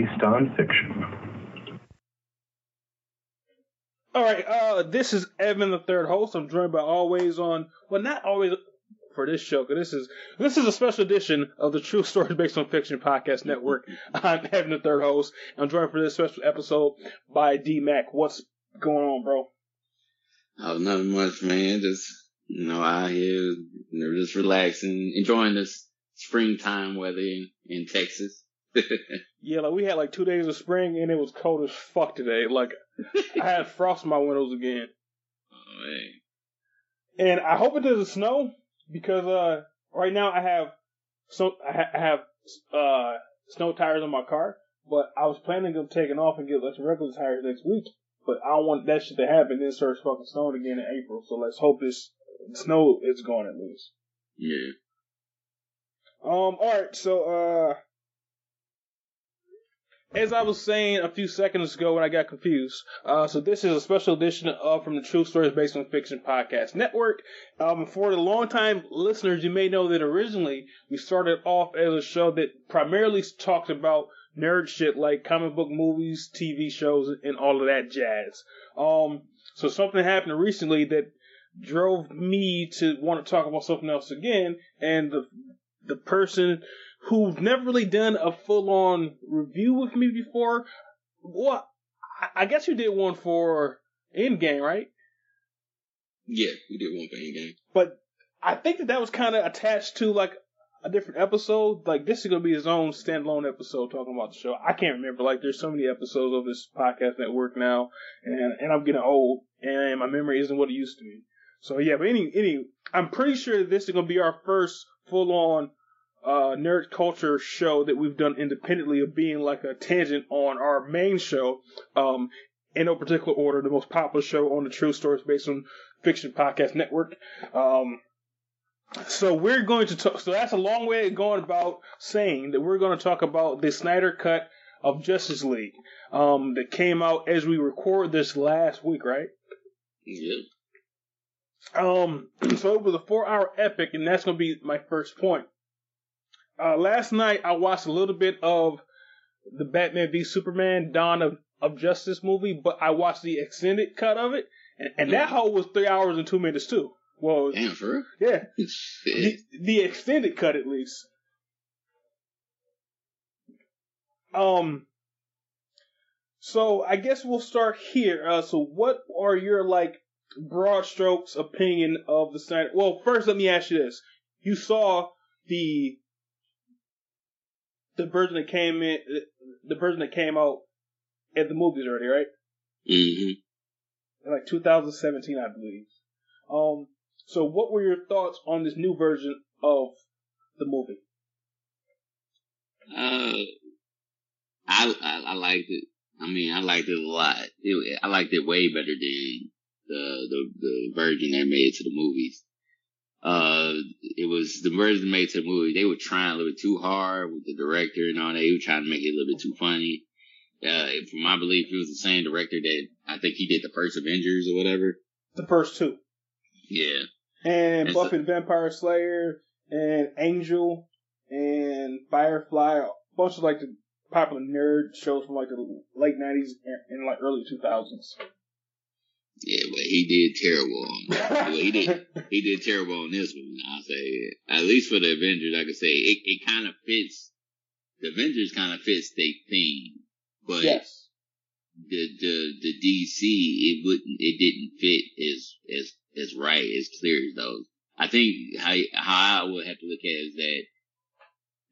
Based on fiction. All right, uh, this is Evan, the third host. I'm joined by always on, well, not always for this show, because this is this is a special edition of the True Stories Based on Fiction podcast network. I'm Evan, the third host. I'm joined for this special episode by D Mac. What's going on, bro? Oh, nothing much, man. Just you know, out here, you know, just relaxing, enjoying this springtime weather in, in Texas. Yeah, like we had like two days of spring and it was cold as fuck today. Like I had frost in my windows again, Oh, man. and I hope it doesn't snow because uh, right now I have so I, ha- I have uh snow tires on my car, but I was planning on taking off and get like regular tires next week. But I don't want that shit to happen. Then it starts fucking snowing again in April. So let's hope this snow is gone at least. Yeah. Um. All right. So, uh, as I was saying a few seconds ago when I got confused, uh, so this is a special edition of from the True Stories Based on Fiction podcast network. Um, for the longtime listeners, you may know that originally we started off as a show that primarily talked about nerd shit like comic book movies, TV shows, and all of that jazz. Um, so something happened recently that drove me to want to talk about something else again, and the the person who's never really done a full on review with me before. Well, I- guess you did one for Endgame, right? Yeah, we did one thing game. But I think that that was kind of attached to like a different episode. Like this is gonna be his own standalone episode talking about the show. I can't remember. Like there's so many episodes of this podcast network now, and and I'm getting old, and my memory isn't what it used to be. So yeah, but any any, I'm pretty sure this is gonna be our first full on uh, nerd culture show that we've done independently of being like a tangent on our main show. Um, in no particular order, the most popular show on the True Stories based on Fiction Podcast Network. Um, so we're going to talk. So that's a long way of going about saying that we're going to talk about the Snyder Cut of Justice League um, that came out as we record this last week, right? Yeah. Um, so it was a four-hour epic, and that's going to be my first point. Uh, last night I watched a little bit of the Batman v Superman Dawn of, of Justice movie, but I watched the extended cut of it, and, and that whole was three hours and two minutes too. Well, Damn, for real? yeah, the, the extended cut at least. Um. So I guess we'll start here. Uh, so what are your like broad strokes opinion of the Snyder? Well, first let me ask you this: You saw the the version that came in, the version that came out at the movies already, right? hmm In like 2017, I believe. Um. So what were your thoughts on this new version of the movie? Uh, I, I I liked it. I mean, I liked it a lot. It, I liked it way better than the the the version they made to the movies. Uh, it was the version made to the movie. They were trying a little bit too hard with the director and all that. They were trying to make it a little bit too funny. Uh, from my belief, it was the same director that I think he did the first Avengers or whatever. The first two. Yeah. And And Buffy so- the Vampire Slayer and Angel and Firefly, a bunch of like the popular nerd shows from like the late nineties and, and like early two thousands. Yeah, but he did terrible on well, he did he did terrible on this one. I'll say at least for the Avengers, I could say it, it kind of fits. The Avengers kind of fits their theme, but yes. the the the DC it wouldn't it didn't fit as as as right as clear as those. I think how how I would have to look at it is that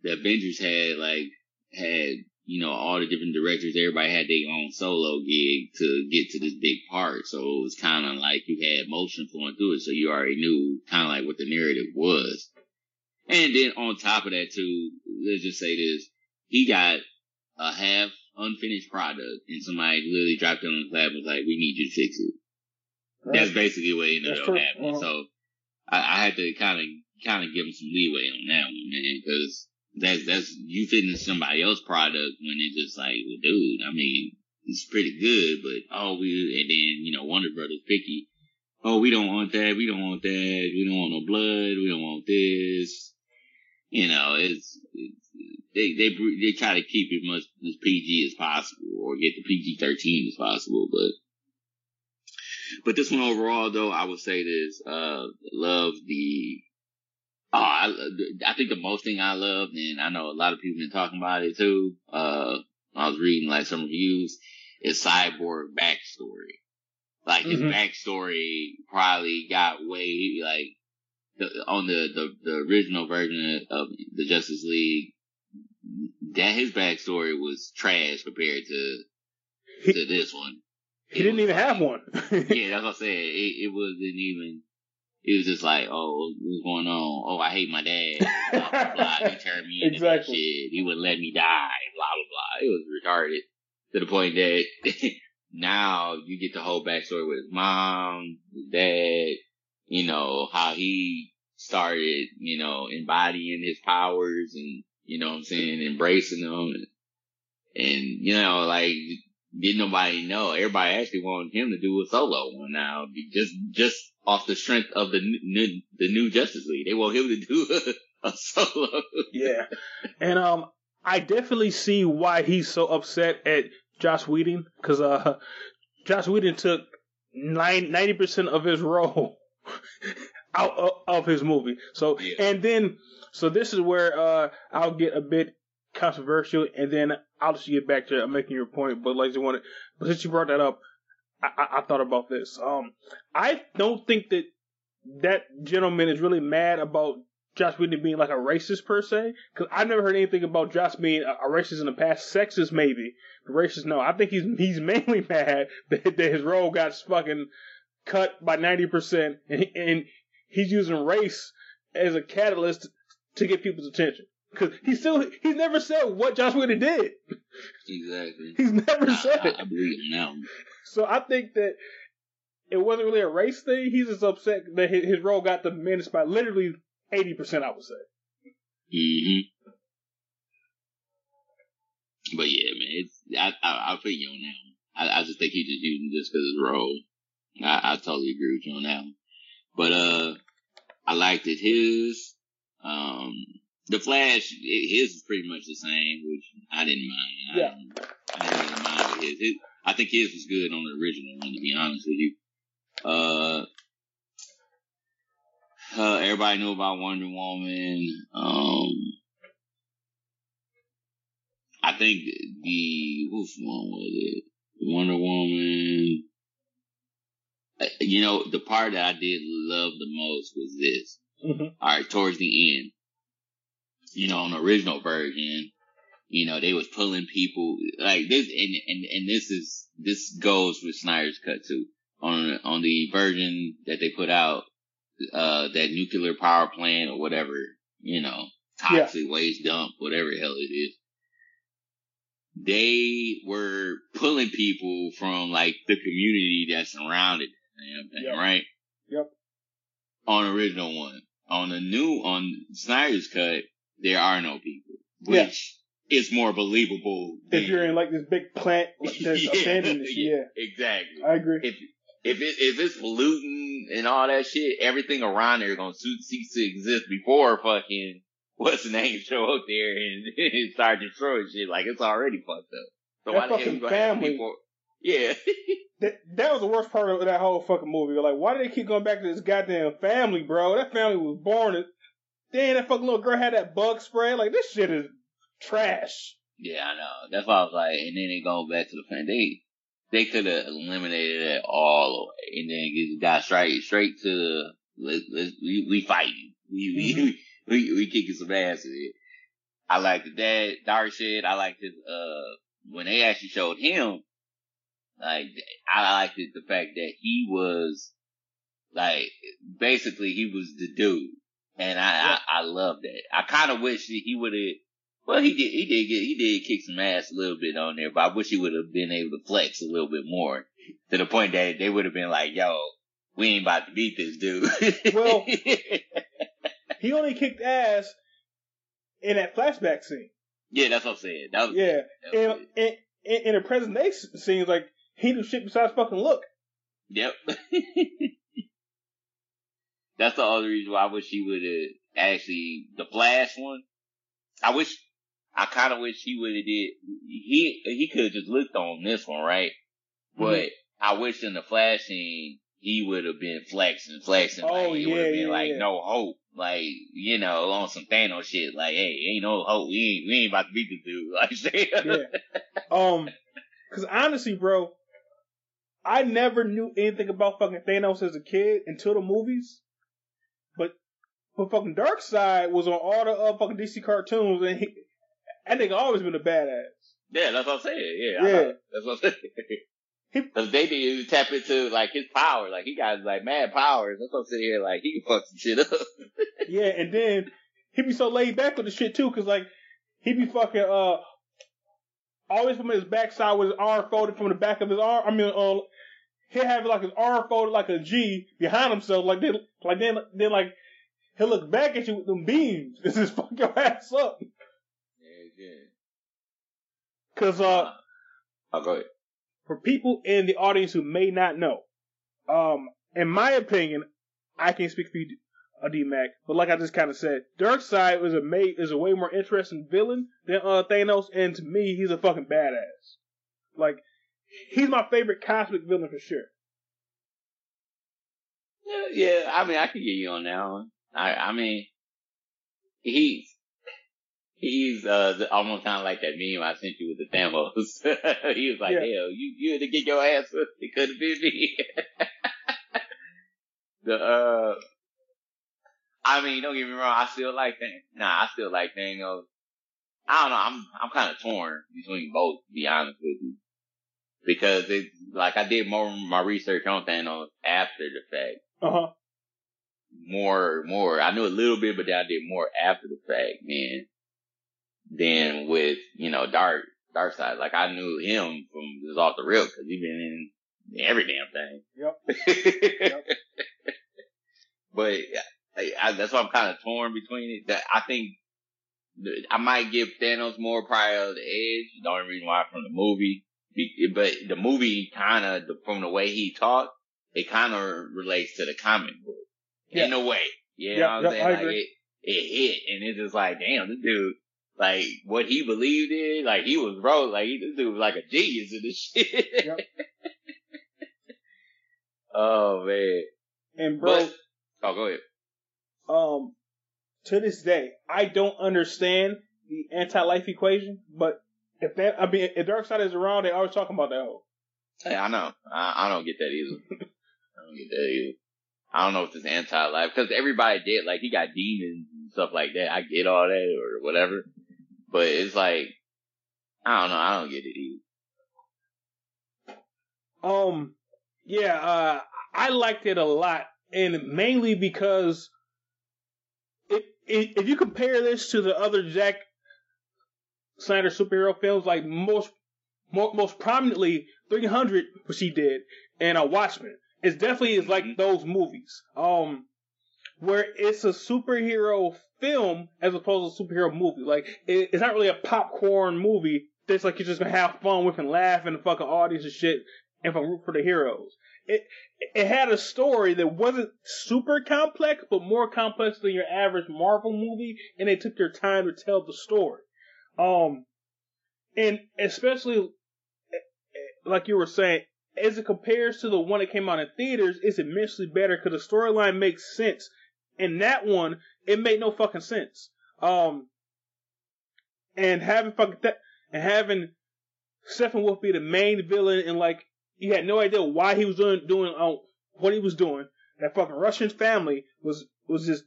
the Avengers had like had you know all the different directors. Everybody had their own solo gig to get to this big part, so it was kind of like you had motion flowing through it, so you already knew kind of like what the narrative was. And then on top of that too, let's just say this: he got a half unfinished product, and somebody literally dropped it on the lab and was like, "We need you to fix it." That's basically what ended That's up happening. Uh-huh. So I, I had to kind of kind of give him some leeway on that one, man, because that's that's you fitting somebody else's product when it's just like, well, dude, I mean, it's pretty good, but oh, we and then you know Warner Brothers picky. Oh, we don't want that. We don't want that. We don't want no blood. We don't want this. You know, it's, it's they they they try to keep it much as PG as possible or get the PG thirteen as possible, but but this one overall, though, I would say this: uh, love the. Oh, I, I think the most thing I loved, and I know a lot of people been talking about it too. Uh, I was reading like some reviews. Is Cyborg backstory? Like his Mhm. backstory probably got way like the, on the, the the original version of the Justice League. That his backstory was trash compared to to this one He didn't even have one. yeah, that's what I said. It, it wasn't even. It was just like, oh, what's going on? Oh, I hate my dad. Blah blah blah. He turned me into Exactly. shit. He wouldn't let me die. Blah blah blah. It was retarded to the point that now you get the whole backstory with his mom, his dad. You know how he started. You know embodying his powers and you know what I'm saying embracing them and, and you know like didn't nobody know. Everybody actually wanted him to do a solo one now, just just off the strength of the new, the new Justice League. They want him to do a, solo. yeah, and um, I definitely see why he's so upset at Josh Whedon because uh, Josh Whedon took ninety percent of his role out of, of his movie. So Yeah. and then so this is where uh I'll get a bit controversial, and then I'll just get back to making your point. But like you wanted, but since you brought that up, I, I, I thought about this. Um, I don't think that that gentleman is really mad about Josh Whedon being like a racist per se, because I've never heard anything about Josh being a, a racist in the past. Sexist maybe, but racist no. I think he's he's mainly mad that, that his role got fucking cut by ninety percent, and, and he's using race as a catalyst to get people's attention. Because he still he's never said what Josh Whedon did. Exactly. He's never I, said I, it. I believe him now. So I think that it wasn't really a race thing. He's just upset that his, his role got diminished by literally eighty percent. I would say. Mm-hmm. But yeah, man, it's I I I'll put you on that one. I, I just think he's just using this because his role. I, I totally agree with you on that one. But uh, I liked it. His um, the Flash, it, his is pretty much the same, which I didn't mind. I Yeah. didn't, I didn't really mind his. his. I think his was good on the original one, to be honest with you. Uh, uh, everybody knew about Wonder Woman. Um, I think the which one was it? Wonder Woman. Uh, You know, the part that I did love the most was this. Mhm. All right, towards the end, you know, on the original version, you know, they was pulling people like this, and and and this is this goes with Snyder's cut too. On on the version that they put out, uh, that nuclear power plant or whatever, you know, toxic waste dump, whatever the hell it is. They were pulling people from like the community that surrounded damn thing, Yep. right? Yep. On original one. On the new, on Snyder's cut, there are no people, Yeah. which is more believable. If than- you're in like this big plant that's Yeah, abandoned, and shit, yeah, Exactly I agree. if if it if it's polluting and all that shit, everything around there is gonna cease to exist before fucking what's the name show up there and, and start destroying shit. Like it's already fucked up. So That why the fucking have family. people? Yeah, That, that was the worst part of that whole fucking movie. Like, why do they keep going back to this goddamn family, bro? That family was born. Damn, that fucking little girl had that bug spray. Like, this shit is trash. yeah, I know. That's why I was like, and then they go back to the fan. They they could have eliminated it all away, and then just got straight straight to the let let we we fighting. We we we, we kicking some ass in it. I liked that dark shit. I liked his uh when they actually showed him. Like I liked it, the fact that he was like basically he was the dude. and I I, I love that. I kind of wish he would have. Well, he did. He did get. He did kick some ass a little bit on there, but I wish he would have been able to flex a little bit more to the point that they would have been like, "Yo, we ain't about to beat this dude." Well- He only kicked ass in that flashback scene. yeah, that's what I'm saying. That was, Yeah, that was and in, the present day s- scenes, like he do shit besides fucking look. Yep. That's the other reason why I wish he would have actually the Flash one. I wish I kind of wish he would have did. He he could have just looked on this one, right? But I wish in the Flash scene he would have been flexing, flexing. Oh, like, would yeah, have been yeah, like yeah. no hope, like you know, on some Thanos shit. Like, hey, ain't no hope. We ain't we ain't about to beat the dude. Like, say, Yeah. Um, cause honestly, bro, I never knew anything about fucking Thanos as a kid until the movies. But, but fucking Darkseid was on all the uh, fucking DC cartoons, and he, that nigga always been a badass. Yeah, that's what I'm saying. Yeah, Yeah. that's what I'm saying. He- Cause they to tap into like his power. Like he got like mad powers. That's what I'm sitting here like he can fuck some shit up. Yeah, and then he be so laid back with the shit too, cause like he be fucking uh always from his backside with his arm folded from the back of his arm. I mean, uh, he'll have like his arm folded like a G behind himself, like then, like then, then like he'll look back at you with them beams. This is fuck your ass up, cause uh Oh, go ahead. for people in the audience who may not know, um, in my opinion, I can't speak for you, uh, D-Mac, but like I just kind of said, Darkseid is a ma- is a way more interesting villain than uh, Thanos, and to me, he's a fucking badass. Like, he's my favorite cosmic villain for sure. Yeah, yeah, I mean I can get you on that one. I I mean he's he's uh the- almost kind of like that meme I sent you with the Thanos. he was like, Yeah. hell, you you had to get your ass up. It could have been me. the uh. I mean, don't get me wrong. I still like Thanos. Nah, I still like Thanos. I don't know. I'm I'm kind of torn between both. To be honest with you, because it's like I did more of my research on Thanos after the fact Uh huh. more, more. I knew a little bit, but then I did more after the fact, man. Than with, you know, Dark, Darkseid. Like I knew him from just off the real because he been in every damn thing. Yep. but I, I, that's why I'm kind of torn between it. That I think I might give Thanos more prior to the edge. The only reason why from the movie, but the movie kind of from the way he talked, it kind of relates to the comic book in a way. You know Yep, what I'm yep, saying? Like it, it hit, and it's just like, damn, this dude, like what he believed in, like he was bro, like he, this dude was like a genius in this shit. Yep. oh man, And bro, but oh, go ahead. um, to this day, I don't understand the anti-life equation, but if that, I mean, if Darkseid is around, they always talking about that hoe. Hey, I know, I, I don't get that either. I don't get that either. I don't know if it's anti-life because everybody did like he got demons and stuff like that. I get all that or whatever, but it's like I don't know. I don't get it either. Um, yeah, uh, I liked it a lot, and mainly because it, it, if you compare this to the other Zack Snyder superhero films, like most, mo most prominently 300, which he did, and a Watchmen, it definitely is like those movies. Um, where it's a superhero film as opposed to a superhero movie. Like it, it's not really a popcorn movie. That's like you're just gonna have fun with and laugh and the fucking audience and shit and from root for the heroes. It it had a story that wasn't super complex, but more complex than your average Marvel movie, and they took their time to tell the story. Um, and especially like you were saying, as it compares to the one that came out in theaters, it's immensely better because the storyline makes sense. In that one, it made no fucking sense. Um, and having fucking that, and having Steppenwolf be the main villain, and like you had no idea why he was doing doing uh, what he was doing. That fucking Russian family was was just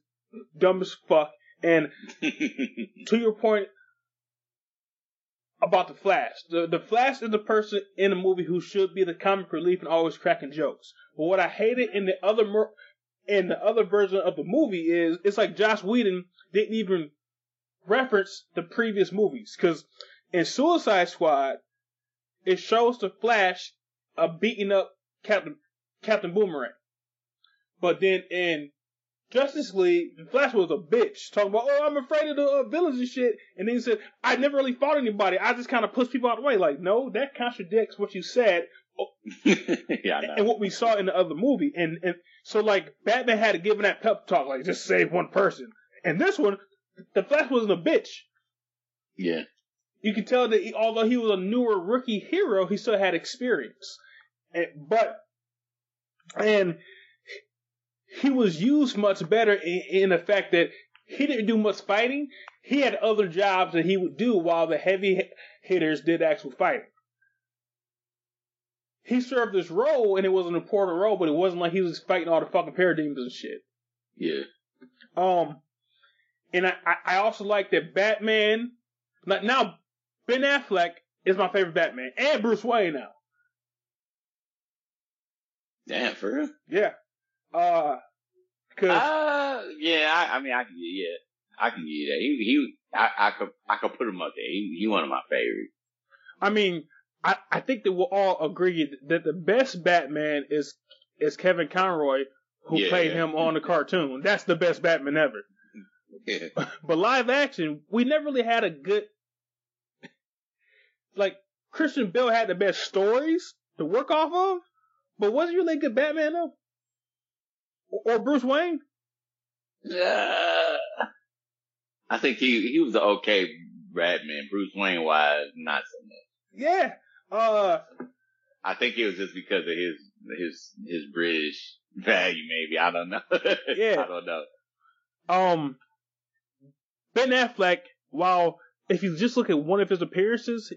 dumb as fuck. And to your point about the Flash, the the Flash is the person in the movie who should be the comic relief and always cracking jokes. But what I hated in the other in the other version of the movie is it's like Josh Whedon didn't even reference the previous movies because in Suicide Squad it shows the Flash uh, beating up Captain Captain Boomerang, but then in Justice League, the Flash was a bitch talking about, oh, I'm afraid of the uh, villains and shit. And then he said, I never really fought anybody. I just kind of push people out of the way. Like, no, that contradicts what you said yeah, I and what we saw in the other movie. And, and so like Batman had to give him that pep talk, like just save one person. And this one, the Flash wasn't a bitch. yeah. You can tell that he, although he was a newer rookie hero, he still had experience. And, but and he was used much better in, in the fact that he didn't do much fighting. He had other jobs that he would do while the heavy hitters did actual fighting. He served this role, and it was an important role, but it wasn't like he was fighting all the fucking parademons and shit. Yeah. Um, and I, I- also like that Batman. Like now, Ben Affleck is my favorite Batman, and Bruce Wayne now. Damn, for real? Yeah. Uh, cause Uh, yeah, I, I mean, I can, yeah, I can give you that. He, he, I, I could, I could put him up there. He, he one of my favorites. I mean, I, I think that we'll all agree that the best Batman is is Kevin Conroy, who Yeah. played him on the cartoon. That's the best Batman ever. Yeah. But live action, we never really had a good. Like Christian Bale had the best stories to work off of, but was he really a good Batman though? Or, or Bruce Wayne? Uh, I think he, he was an okay Batman. Bruce Wayne wise, not so much. Yeah. Uh, I think it was just because of his, his, his British value, maybe. I don't know. Yeah. I don't know. um, Ben Affleck, while if you just look at one of his appearances,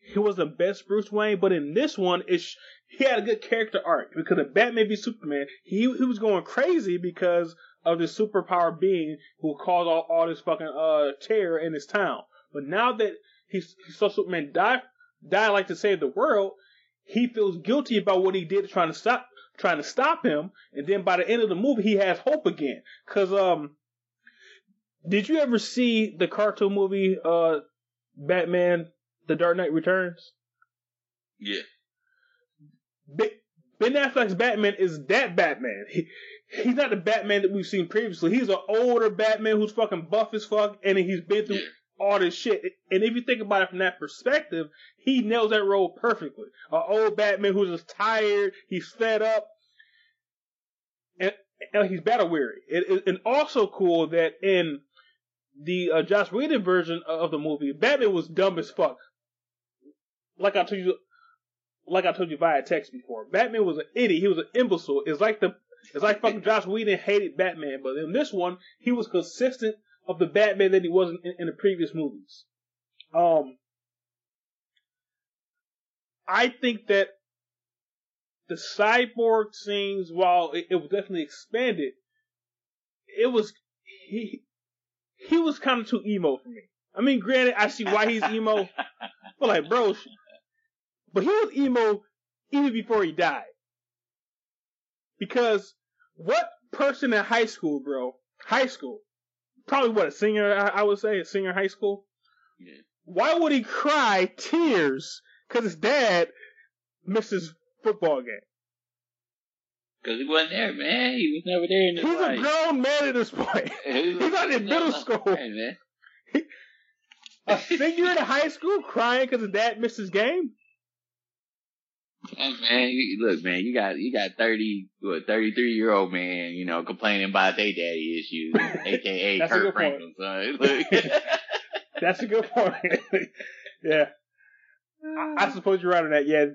he was the best Bruce Wayne, but in this one, it's, he had a good character arc because of Batman v Superman, he, he was going crazy because of this superpower being who caused all, all this fucking, uh, terror in his town. But now that he, he saw Superman die, die like to save the world, he feels guilty about what he did trying to stop, trying to stop him. And then by the end of the movie, he has hope again. Cause, um, did you ever see the cartoon movie, uh, Batman, The Dark Knight Returns? Yeah. Ben Ben Affleck's Batman is that Batman. He, he's not the Batman that we've seen previously. He's an older Batman who's fucking buff as fuck, and he's been through Yeah. All this shit. And if you think about it from that perspective, he nails that role perfectly. An old Batman who's just tired, he's fed up, and, and he's battle weary. It, and also cool that in the uh, Josh Whedon version of the movie, Batman was dumb as fuck. Like I told you, like I told you via text before, Batman was an idiot. He was an imbecile. It's like the, it's like fucking Josh Whedon hated Batman, but in this one, he was consistent of the Batman that he was in, in the previous movies. Um, I think that the cyborg scenes, while it, it was definitely expanded, it was he he was kind of too emo for me. I mean, granted, I see why he's emo, but like, bro, but he was emo even before he died. Because what person in high school, bro, high school, probably what a senior, I, I would say, a senior high school. Yeah. Why would he cry tears because his dad missed his football game? Cause he wasn't there, man. He was never there in his He's a grown man at this point. He's not in middle school. Hey, man. A senior in high school crying because his dad missed his game? Hey, man, look, man, you got you got thirty, what, thirty three year old man, you know, complaining about their daddy issues, aka That's a good Kurt Franklin. That's a good point. yeah. I, I suppose you're right on that. Yeah.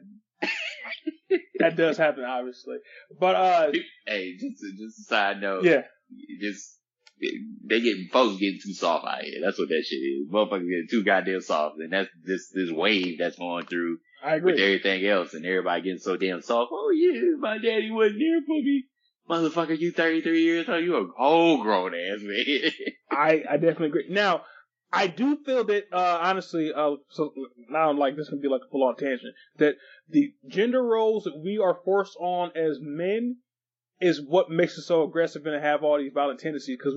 that does happen, obviously. But, uh, hey, just a- just a side note, yeah. just they get folks getting too soft out here. That's what that shit is. Motherfuckers getting too goddamn soft, and that's this this wave that's going through I agree. with everything else, and everybody getting so damn soft. Oh yeah, my daddy wasn't there for me. Motherfucker, you 33 years old, you a whole grown ass man. I, I definitely agree. Now, I do feel that, uh, honestly, uh, so now like this can be like a full on tangent, that the gender roles that we are forced on as men is what makes us so aggressive and have all these violent tendencies because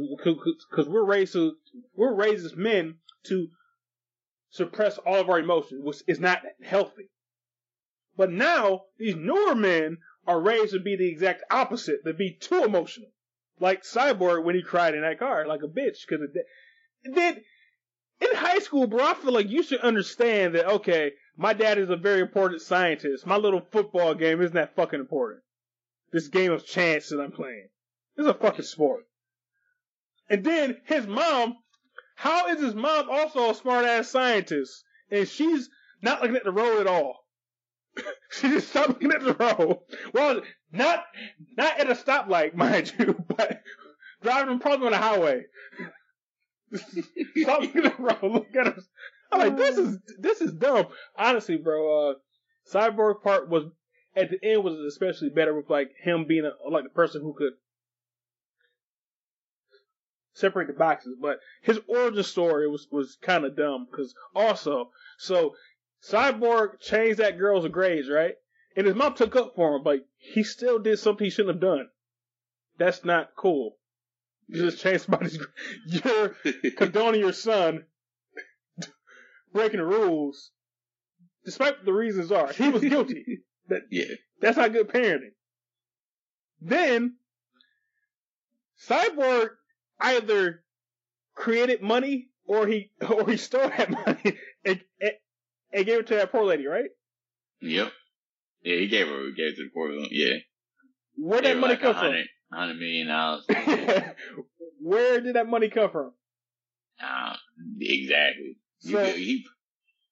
because we're raised to we're raised as men to suppress all of our emotions, which is not healthy. But now these newer men are raised to be the exact opposite, to be too emotional, like Cyborg when he cried in that car like a bitch because then in high school, bro, I feel like you should understand that okay, my dad is a very important scientist. My little football game isn't that fucking important this game of chance that I'm playing. This is a fucking sport. And then his mom, how is his mom also a smart ass scientist? And she's not looking at the road at all. she just stopped looking at the road. Well, not not at a stoplight, mind you, but driving probably on a highway. Stop looking at the road. Look at us. I'm like, this is this is dumb. Honestly, bro. Uh, Cyborg part was at the end was especially better with like him being a, like the person who could separate the boxes. But his origin story was was kind of dumb because also so Cyborg changed that girl's grades right, and his mom took up for him, but he still did something he shouldn't have done. That's not cool. You just changed somebody's. Grades. You're condoning your son breaking the rules, despite the reasons are. He was guilty. That, Yeah. that's not good parenting. Then, Cyborg either created money or he or he stole that money and gave it to that poor lady, right? Yep. Yeah, he gave her, he gave it to the poor woman. Yeah. Where did that money like come a Hundred million dollars. Where did that money come from? Uh, exactly. So- he,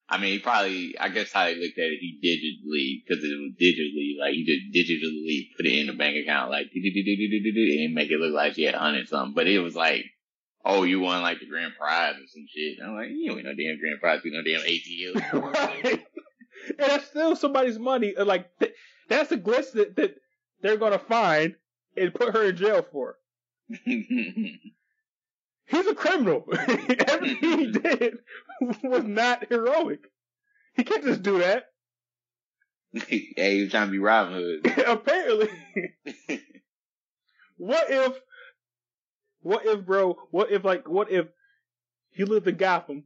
I mean, he probably, I guess how he looked at it, he digitally, because it was digitally, like, he just digitally put it in the bank account, like, and make it look like she had a hundred something. But it was like, oh, you won like the grand prize or some shit. And I'm like, you ain't no damn grand prize, you no damn ATL. right? And that's still somebody's money. Like th- that's a glitch that, that they're gonna find and put her in jail for. He's a criminal. Everything he did was not heroic. He can't just do that. hey, he was trying to be Robin Hood. Apparently. what if, what if, bro, what if, like, what if he lived in Gotham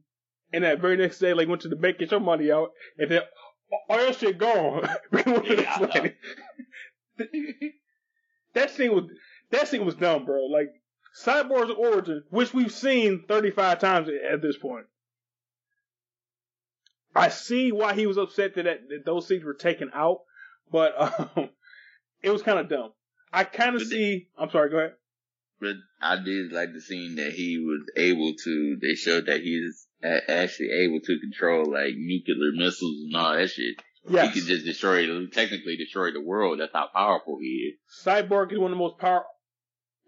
and that very next day, like, went to the bank, get your money out, and then all your shit gone. We went to Yeah, that scene was, that scene was dumb, bro. Like, Cyborg's origin, which we've seen 35 times at this point. I see why he was upset that, that, that those scenes were taken out, but um, it was kind of dumb. I kind of see. I'm sorry. Go ahead. But I did like the scene that he was able to, they showed that he's actually able to control like nuclear missiles and all that shit. Yes, He could just destroy, technically destroy the world. That's how powerful he is. Cyborg is one of the most power,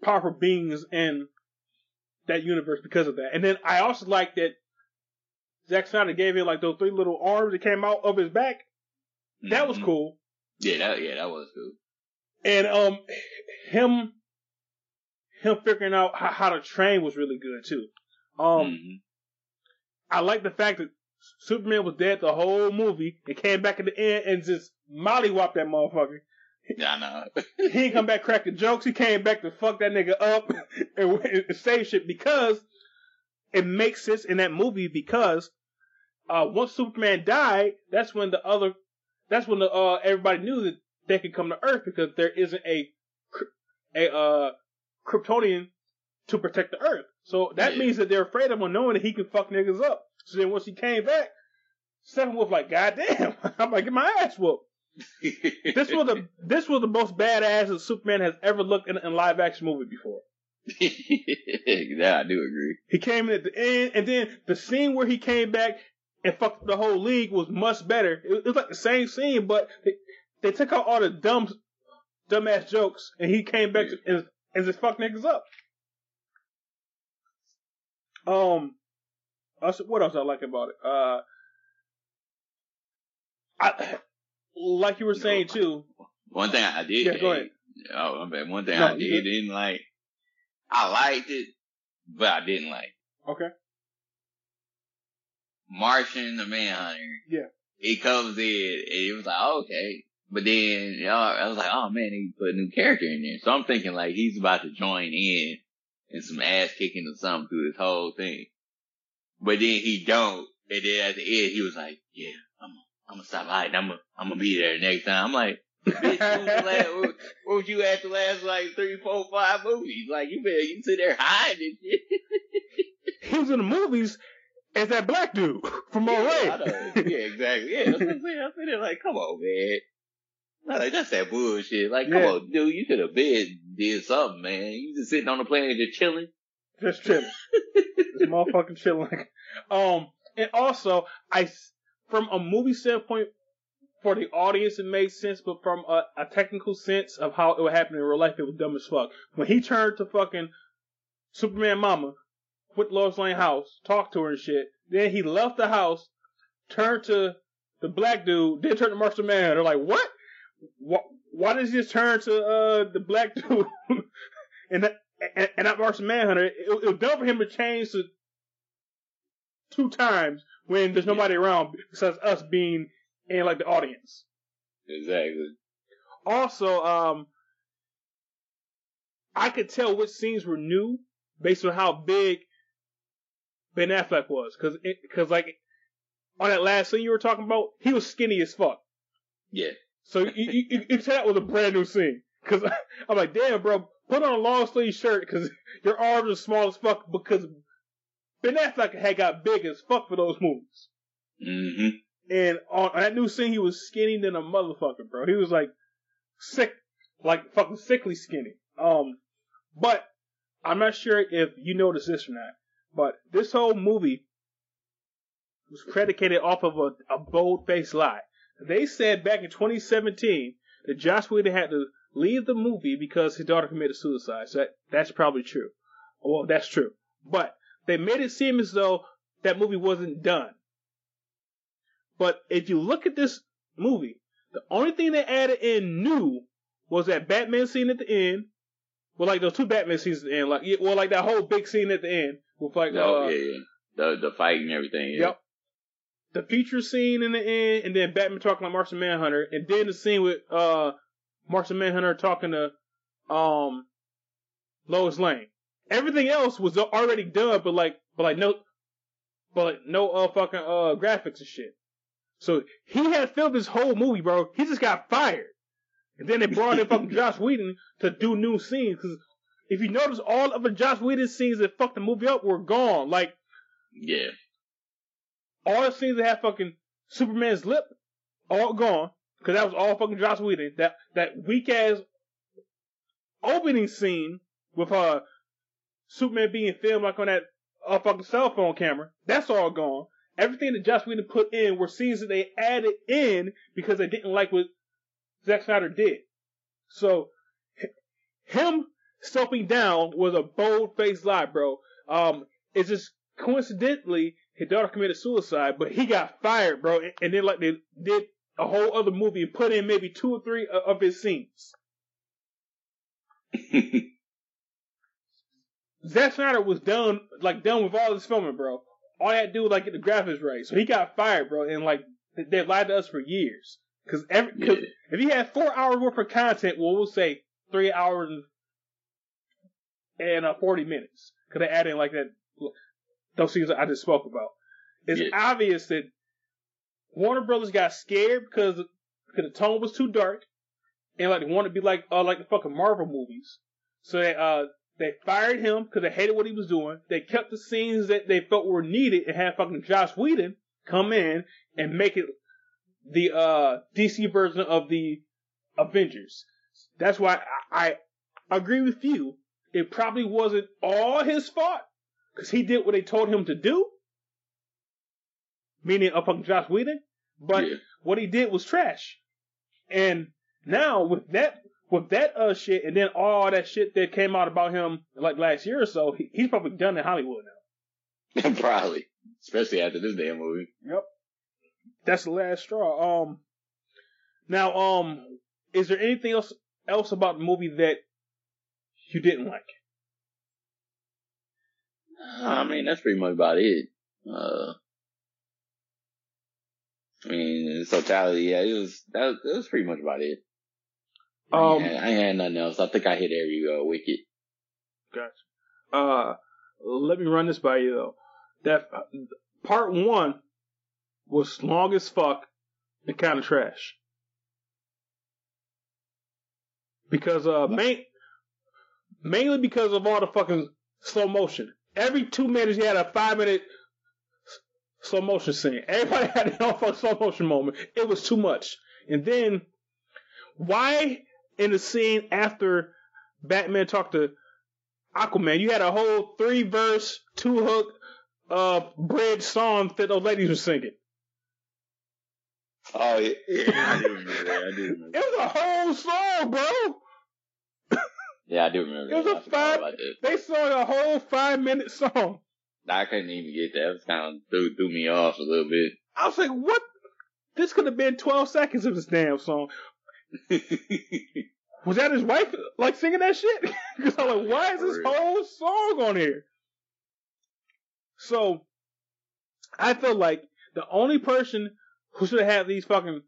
powerful beings in that universe because of that. And then I also like that Zack Snyder gave him like those three little arms that came out of his back. That was Mhm. cool. Yeah, that, yeah, that was cool. And um, him, him figuring out how, how to train was really good too. Um, Mhm. I like the fact that Superman was dead the whole movie and came back at the end and just mollywhopped that motherfucker. Yeah, I know. He didn't come back cracking jokes. He came back to fuck that nigga up and, and save shit because it makes sense in that movie because uh, once Superman died, that's when the other, that's when the uh, everybody knew that they could come to Earth because there isn't a a uh, Kryptonian to protect the Earth. So that Yeah. means that they're afraid of him, knowing that he can fuck niggas up. So then once he came back, Steppenwolf like, God damn, I'm like, get my ass whooped. This was the this was the most badass that Superman has ever looked in a live action movie before. yeah, I do agree. He came in at the end, and then the scene where he came back and fucked the whole league was much better. It, it was like the same scene, but they, they took out all the dumb, dumbass jokes, and he came back to, and, and just fuck niggas up. Um, what else I like about it? Uh, I like you were saying too. One thing I did. Yeah, go ahead. Oh, my bad. One thing No, I did didn't like. I liked it, but I didn't like. Okay. Martian the Manhunter. Yeah. He comes in and he was like, okay. But then I was like, oh man, he put a new character in there. So I'm thinking like he's about to join in and some ass kicking or something through this whole thing. But then he don't. And then at the end, he was like, yeah, I'm, I'm gonna stop hiding. I'm gonna, I'm gonna be there next time. I'm like, bitch, what was, the last, what, what was you at the last like three, four, five movies? Like you better, you sit there hiding shit. He was in the movies as that black dude from All Yeah, I yeah, exactly. Yeah, that's what I'm saying. I'm sitting there like, come on, man. I'm Like that's that bullshit. Like, come on, dude, you could have been did something, man. You just sitting on the plane just chilling. Just chilling. this motherfucking chilling. Um, and also, I, from a movie standpoint, for the audience, it made sense, but from a, a technical sense of how it would happen in real life, it was dumb as fuck. When he turned to fucking Superman Mama, to Lois Lane house, talked to her and shit, then he left the house, turned to the black dude, then turned to Martian Manhunter. Like, what? Why, why he just turn to uh the black dude and that, and, and not Martian Manhunter? It, it was dumb for him to change to two times when there's nobody around besides us being in like the audience. Exactly. Also, um, I could tell which scenes were new based on how big Ben Affleck was, because because like on that last scene you were talking about, he was skinny as fuck. Yeah. So you, you, you that was a brand new scene. Cause I'm like, damn, bro, put on a long sleeve shirt because your arms are small as fuck. Because Ben Affleck had got big as fuck for those movies. Mm-hmm. And on, on that new scene, he was skinny than a motherfucker, bro. He was like sick, like fucking sickly skinny. Um, but I'm not sure if you noticed this or not, but this whole movie was predicated off of a, a bold faced lie. They said back in 2017 that Josh Whedon had to leave the movie because his daughter committed suicide. So that, that's probably true. Well, that's true. But they made it seem as though that movie wasn't done. But if you look at this movie, the only thing they added in new was that Batman scene at the end. Well, like those two Batman scenes at the end, like well, like that whole big scene at the end with like Oh uh, yeah, yeah. The the fight and everything. Yeah. Yep. The feature scene in the end, and then Batman talking to Martian Manhunter, and then the scene with uh Martian Manhunter talking to um Lois Lane. Everything else was already done, but like, but like no, but like no uh fucking uh graphics and shit. So he had filmed this whole movie, bro. He just got fired, and then they brought in fucking Josh Whedon to do new scenes. Because if you notice, all of the Josh Whedon scenes that fucked the movie up were gone. Like Yeah. All the scenes that had fucking Superman's lip, all gone. Cause that was all fucking Josh Whedon. That, that weak ass opening scene with, uh, Superman being filmed like on that, uh, fucking cell phone camera, that's all gone. Everything that Josh Whedon put in were scenes that they added in because they didn't like what Zack Snyder did. So, him stepping down was a bold faced lie, bro. Um, it's just coincidentally his daughter committed suicide, but he got fired, bro. And, and then like they did a whole other movie and put in maybe two or three of his scenes. Zack Snyder was done, like done with all this filming, bro. All he had to do was like get the graphics right. So he got fired, bro, and like they, lied to us for years. Cause every, cause Yeah. if he had four hours worth of content, well, we'll say three hours and, and uh, 40 minutes. Cause they add in like that, those scenes that I just spoke about. It's obvious that Warner Brothers got scared because, because the tone was too dark and like they wanted to be like, uh, like the fucking Marvel movies. So they, uh, they fired him because they hated what he was doing. They kept the scenes that they felt were needed and had fucking Josh Whedon come in and make it the uh DC version of the Avengers. That's why I, I agree with you. It probably wasn't all his fault because he did what they told him to do, meaning up on Josh Whedon. But Yeah. what he did was trash. And now with that with that uh shit and then all that shit that came out about him like last year or so, he, he's probably done in Hollywood now. Probably. Especially after this damn movie. Yep. That's the last straw. Um now um is there anything else else about the movie that you didn't like? I mean, that's pretty much about it. Uh, mean, in totality, yeah, it was that. Was, that was pretty much about it. Um, I, ain't had, I had nothing else. I think I hit every uh, wicket. Gotcha. Uh, let me run this by you though. That part one was long as fuck and kind of trash. Because uh, main, mainly because of all the fucking slow motion. Every two minutes you had a five minute slow motion scene. Everybody had their own fucking slow motion moment. It was too much. And then why in the scene after Batman talked to Aquaman, you had a whole three verse, two hook, uh, bridge song that those ladies were singing. Oh yeah, yeah I remember that. I do remember. It was a whole song, bro. Yeah, I do remember. It was that. a five- They sung a whole five minute song. I couldn't even get that. It was kind of threw threw me off a little bit. I was like, what? This could have been 12 seconds of this damn song. Was that his wife, like, singing that shit? Because I'm like, why is this whole song on here? So, I feel like the only person who should have had these fucking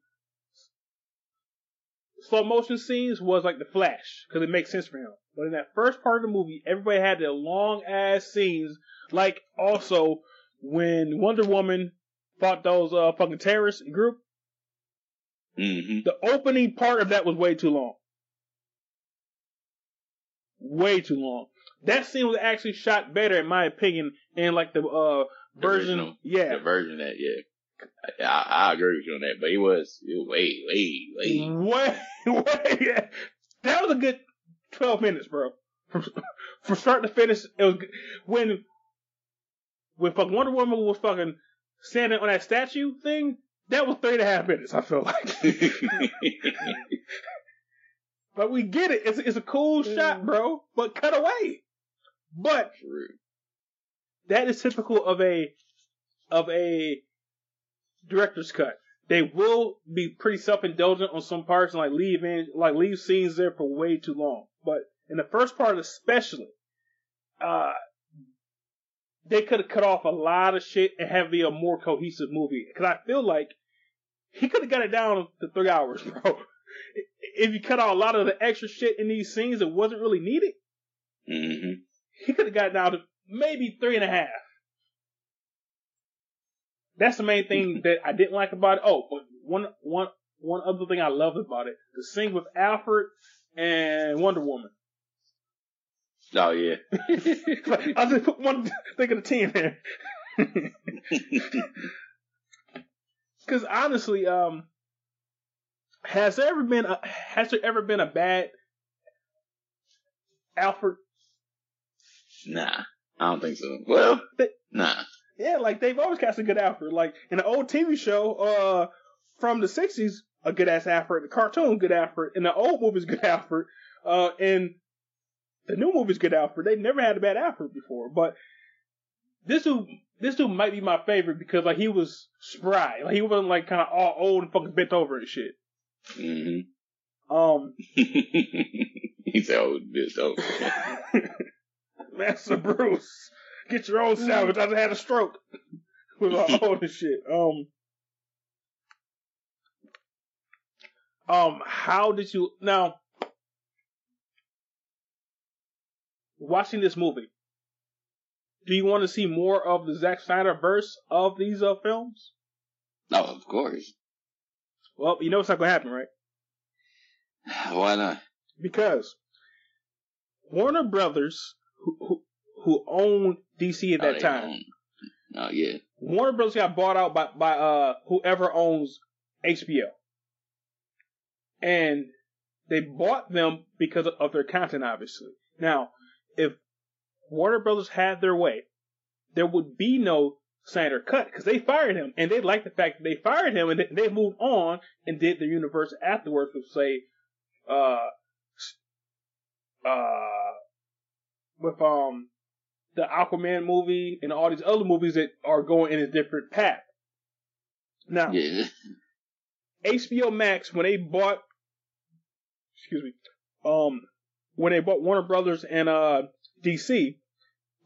slow motion scenes was like the Flash, because it makes sense for him. But in that first part of the movie, everybody had their long ass scenes. Like also when Wonder Woman fought those uh fucking terrorist group, hmm the opening part of that was way too long. Way too long. That scene was actually shot better, in my opinion, in like the uh version. original. Yeah, The version that, yeah. I, I, I agree with you on that, but it was, it was way, way, way. way, way. That was a good twelve minutes, bro. From from start to finish, it was when when fucking Wonder Woman was fucking standing on that statue thing. That was three and a half minutes. I feel like, but we get it. It's it's a cool mm. shot, bro. But cut away. But True. that is typical of a of a director's cut. They will be pretty self indulgent on some parts and like leave in like leave scenes there for way too long. But in the first part especially, uh they could have cut off a lot of shit and have be a more cohesive movie. Cause I feel like he could have got it down to three hours, bro. If you cut out a lot of the extra shit in these scenes that wasn't really needed, hmm he could have got down to maybe three and a half. That's the main thing that I didn't like about it. Oh, but one one one other thing I loved about it: the scene with Alfred and Wonder Woman. Oh, yeah. I just put one thing of the team there. Because honestly, um, has there ever been a has there ever been a bad Alfred? nah, I don't think so. Well, nah. Yeah, like they've always cast a good Alfred. Like in the old TV show, uh, from the '60s, a good ass Alfred. The cartoon, good Alfred. In the old movies, good Alfred. Uh, in the new movies, good Alfred. They never had a bad Alfred before, but this dude, this dude might be my favorite because like he was spry. Like he wasn't like kind of all old and fucking bent over and shit. Mm-hmm. Um, he's old, this, oh. Master Bruce, get your own sandwich. I just had a stroke with all this shit. Um, um, how did you now watching this movie? Do you want to see more of the Zack Snyder verse of these uh, films? No, of course. Well, you know what's not gonna happen, right? Why not? Because Warner Brothers, who who, who owned DC at Oh, that they time, own- Oh, yeah. Warner Bros. got bought out by by uh whoever owns HBO, and they bought them because of their content, obviously. Now, if Warner Brothers had their way, there would be no Snyder cut because they fired him, and they liked the fact that they fired him, and they, they moved on and did their universe afterwards with say, uh, uh, with um the Aquaman movie and all these other movies that are going in a different path. Now, Yeah. HBO Max when they bought, excuse me, um, when they bought Warner Brothers and uh DC,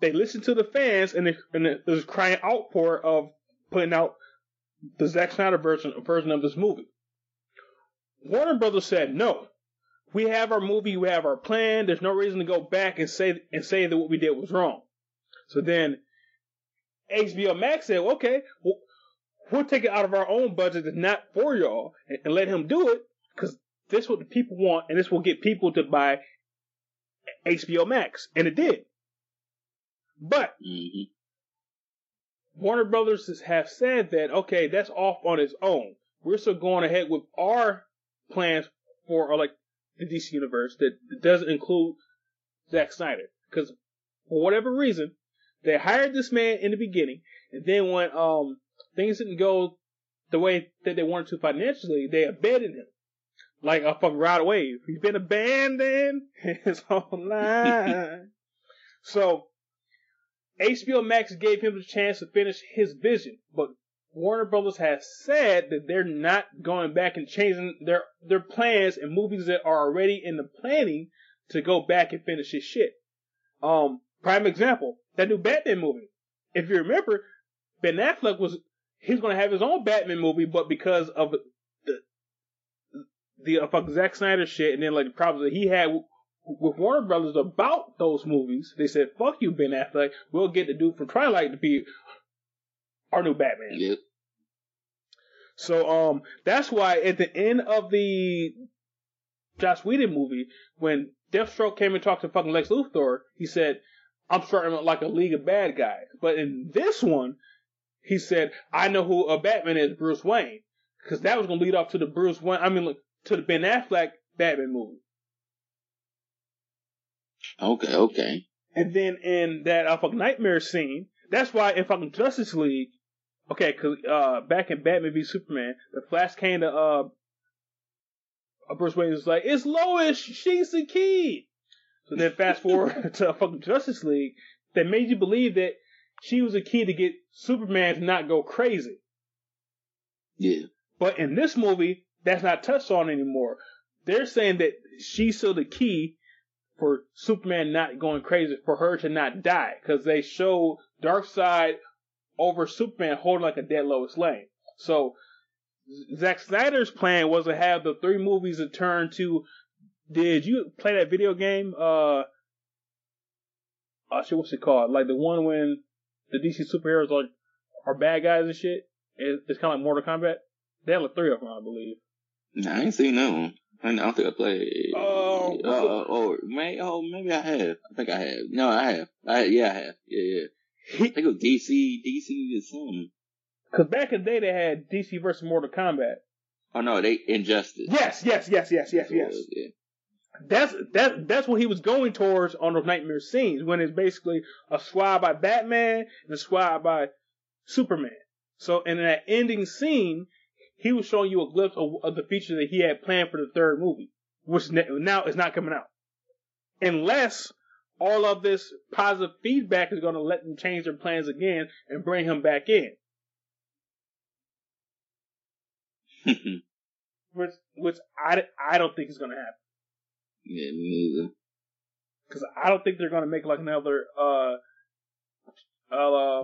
they listened to the fans and they, and there's crying outpour of putting out the Zack Snyder version version of this movie. Warner Brothers said no. We have our movie, we have our plan. There's no reason to go back and say and say that what we did was wrong. So then HBO Max said, okay, well, we'll take it out of our own budget that's not for y'all and, and let him do it because this is what the people want and this will get people to buy HBO Max. And it did. But hmm Warner Brothers have said that, okay, that's off on its own. We're still going ahead with our plans for uh, like the DC universe that doesn't include Zack Snyder. Because for whatever reason, they hired this man in the beginning, and then when um things didn't go the way that they wanted to financially, they abandoned him. Like a fucking ride wave. He's been abandoned his whole life. so HBO Max gave him the chance to finish his vision, but Warner Brothers has said that they're not going back and changing their their plans and movies that are already in the planning to go back and finish his shit. Um, prime example, that new Batman movie. If you remember, Ben Affleck was he's going to have his own Batman movie, but because of the the uh, fuck Zack Snyder shit, and then like the problems that he had with Warner Brothers about those movies, they said, "Fuck you, Ben Affleck. We'll get the dude from Twilight to be our new Batman." Yep. So um, that's why at the end of the Josh Whedon movie, when Deathstroke came and talked to fucking Lex Luthor, he said, "I'm starting like a League of Bad Guys." But in this one, he said, "I know who a Batman is, Bruce Wayne," because that was gonna lead off to the Bruce Wayne. I mean, look, to the Ben Affleck Batman movie. Okay, okay. And then in that uh, fucking nightmare scene, that's why in fucking Justice League, okay, cause, uh, back in Batman v Superman, the Flash came to, uh, uh, Bruce Wayne was like, it's Lois, she's the key. So then fast forward to fucking Justice League, that made you believe that she was a key to get Superman to not go crazy. Yeah. But in this movie, that's not touched on anymore. They're saying that she's still the key for Superman not going crazy, for her to not die, because they show Darkseid over Superman holding like a dead Lois Lane. So Zack Snyder's plan was to have the three movies to turn to. Did you play that video game? Uh, oh shit, what's it called? Like the one when the DC superheroes are are bad guys and shit. It, it's kind of like Mortal Kombat. They had like three of them, I believe. Nah, I ain't seen that one. I don't think I played. Oh, uh, or may oh maybe I have. I think I have. No, I have. I yeah, I have. Yeah, yeah. I think it was DC, DC or something. Because back in the day they had DC versus Mortal Kombat. Oh no, they Injustice. Yes, yes, yes, yes, yes, That's what it yes. yeah. That's that. That's what he was going towards on those nightmare scenes when it's basically a swab by Batman and a swab by Superman. So in that ending scene, he was showing you a glimpse of, of the feature that he had planned for the third movie, which now is not coming out, unless all of this positive feedback is going to let them change their plans again and bring him back in. Which, which I, I don't think is going to happen. Yeah, me neither. because I don't think they're gonna make like another uh uh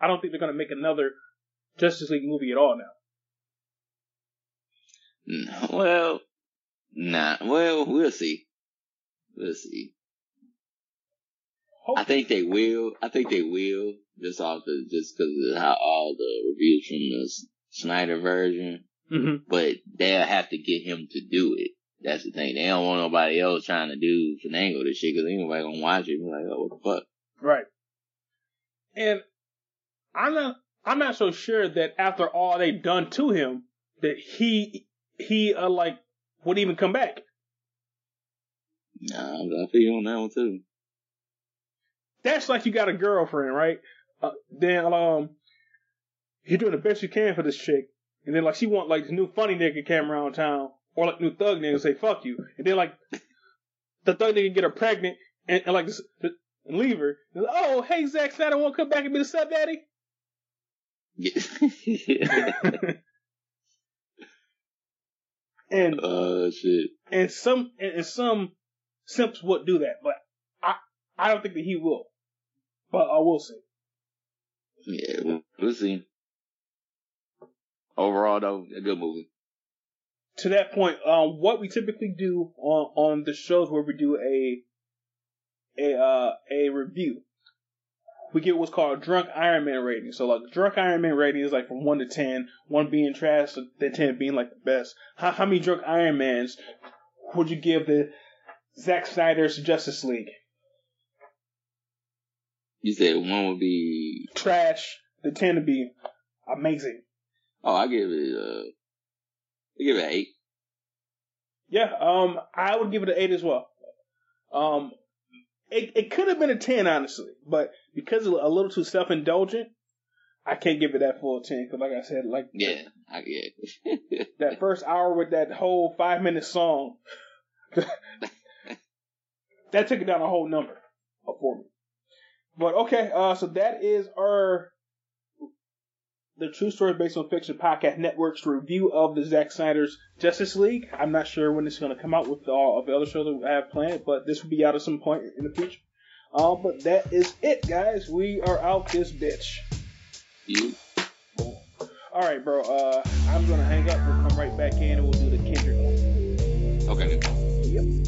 I don't think they're gonna make another Justice League movie at all now. Well, nah. Well, we'll see. We'll see. I think they will. I think they will. Just off the just because of how all the reviews from the Snyder version. Mm-hmm. But they'll have to get him to do it. That's the thing. They don't want nobody else trying to do finagle this shit because ain't nobody gonna watch it. and Be like, oh, what the fuck? Right. And I'm not I'm not so sure that after all they've done to him that he he uh, like would even come back. Nah, I feel you on that one too. That's like you got a girlfriend, right? Uh, then um you're doing the best you can for this chick, and then like she want like this new funny nigga came around town, or like new thug nigga say fuck you, and then like the thug nigga get her pregnant and, and like and leave her. And, oh hey Zack Snyder won't come back and be the stepdaddy. Yeah. And Oh shit. and some and, some simps would do that, but I I don't think that he will. But I will see. Yeah, we'll see. overall though, a good movie. To that point, um, what we typically do on on the shows where we do a a uh, a review, we get what's called a drunk Iron Man rating. So like drunk Iron Man rating is like from one to ten, one being trash, then ten being like the best. How how many drunk Iron Mans would you give the Zack Snyder's Justice League? You said one would be Trash, the ten would be amazing. oh I give it uh I give it an eight. Yeah, um, I would give it an eight as well. Um, it it could have been a ten honestly, but because it's a little too self indulgent, I can't give it that full ten. Because like I said, like Yeah, I get that first hour with that whole five minute song, that took it down a whole number for me. But okay, uh, so that is our the True Story Based on Fiction podcast network's review of the Zack Snyder's Justice League. I'm not sure when it's going to come out with all of the other shows that we have planned, but this will be out at some point in the future. Uh, but that is it, guys. We are out this bitch. you. All right, bro. Uh, I'm gonna hang up. We'll come right back in and we'll do the Kendrick one. Okay. Yep.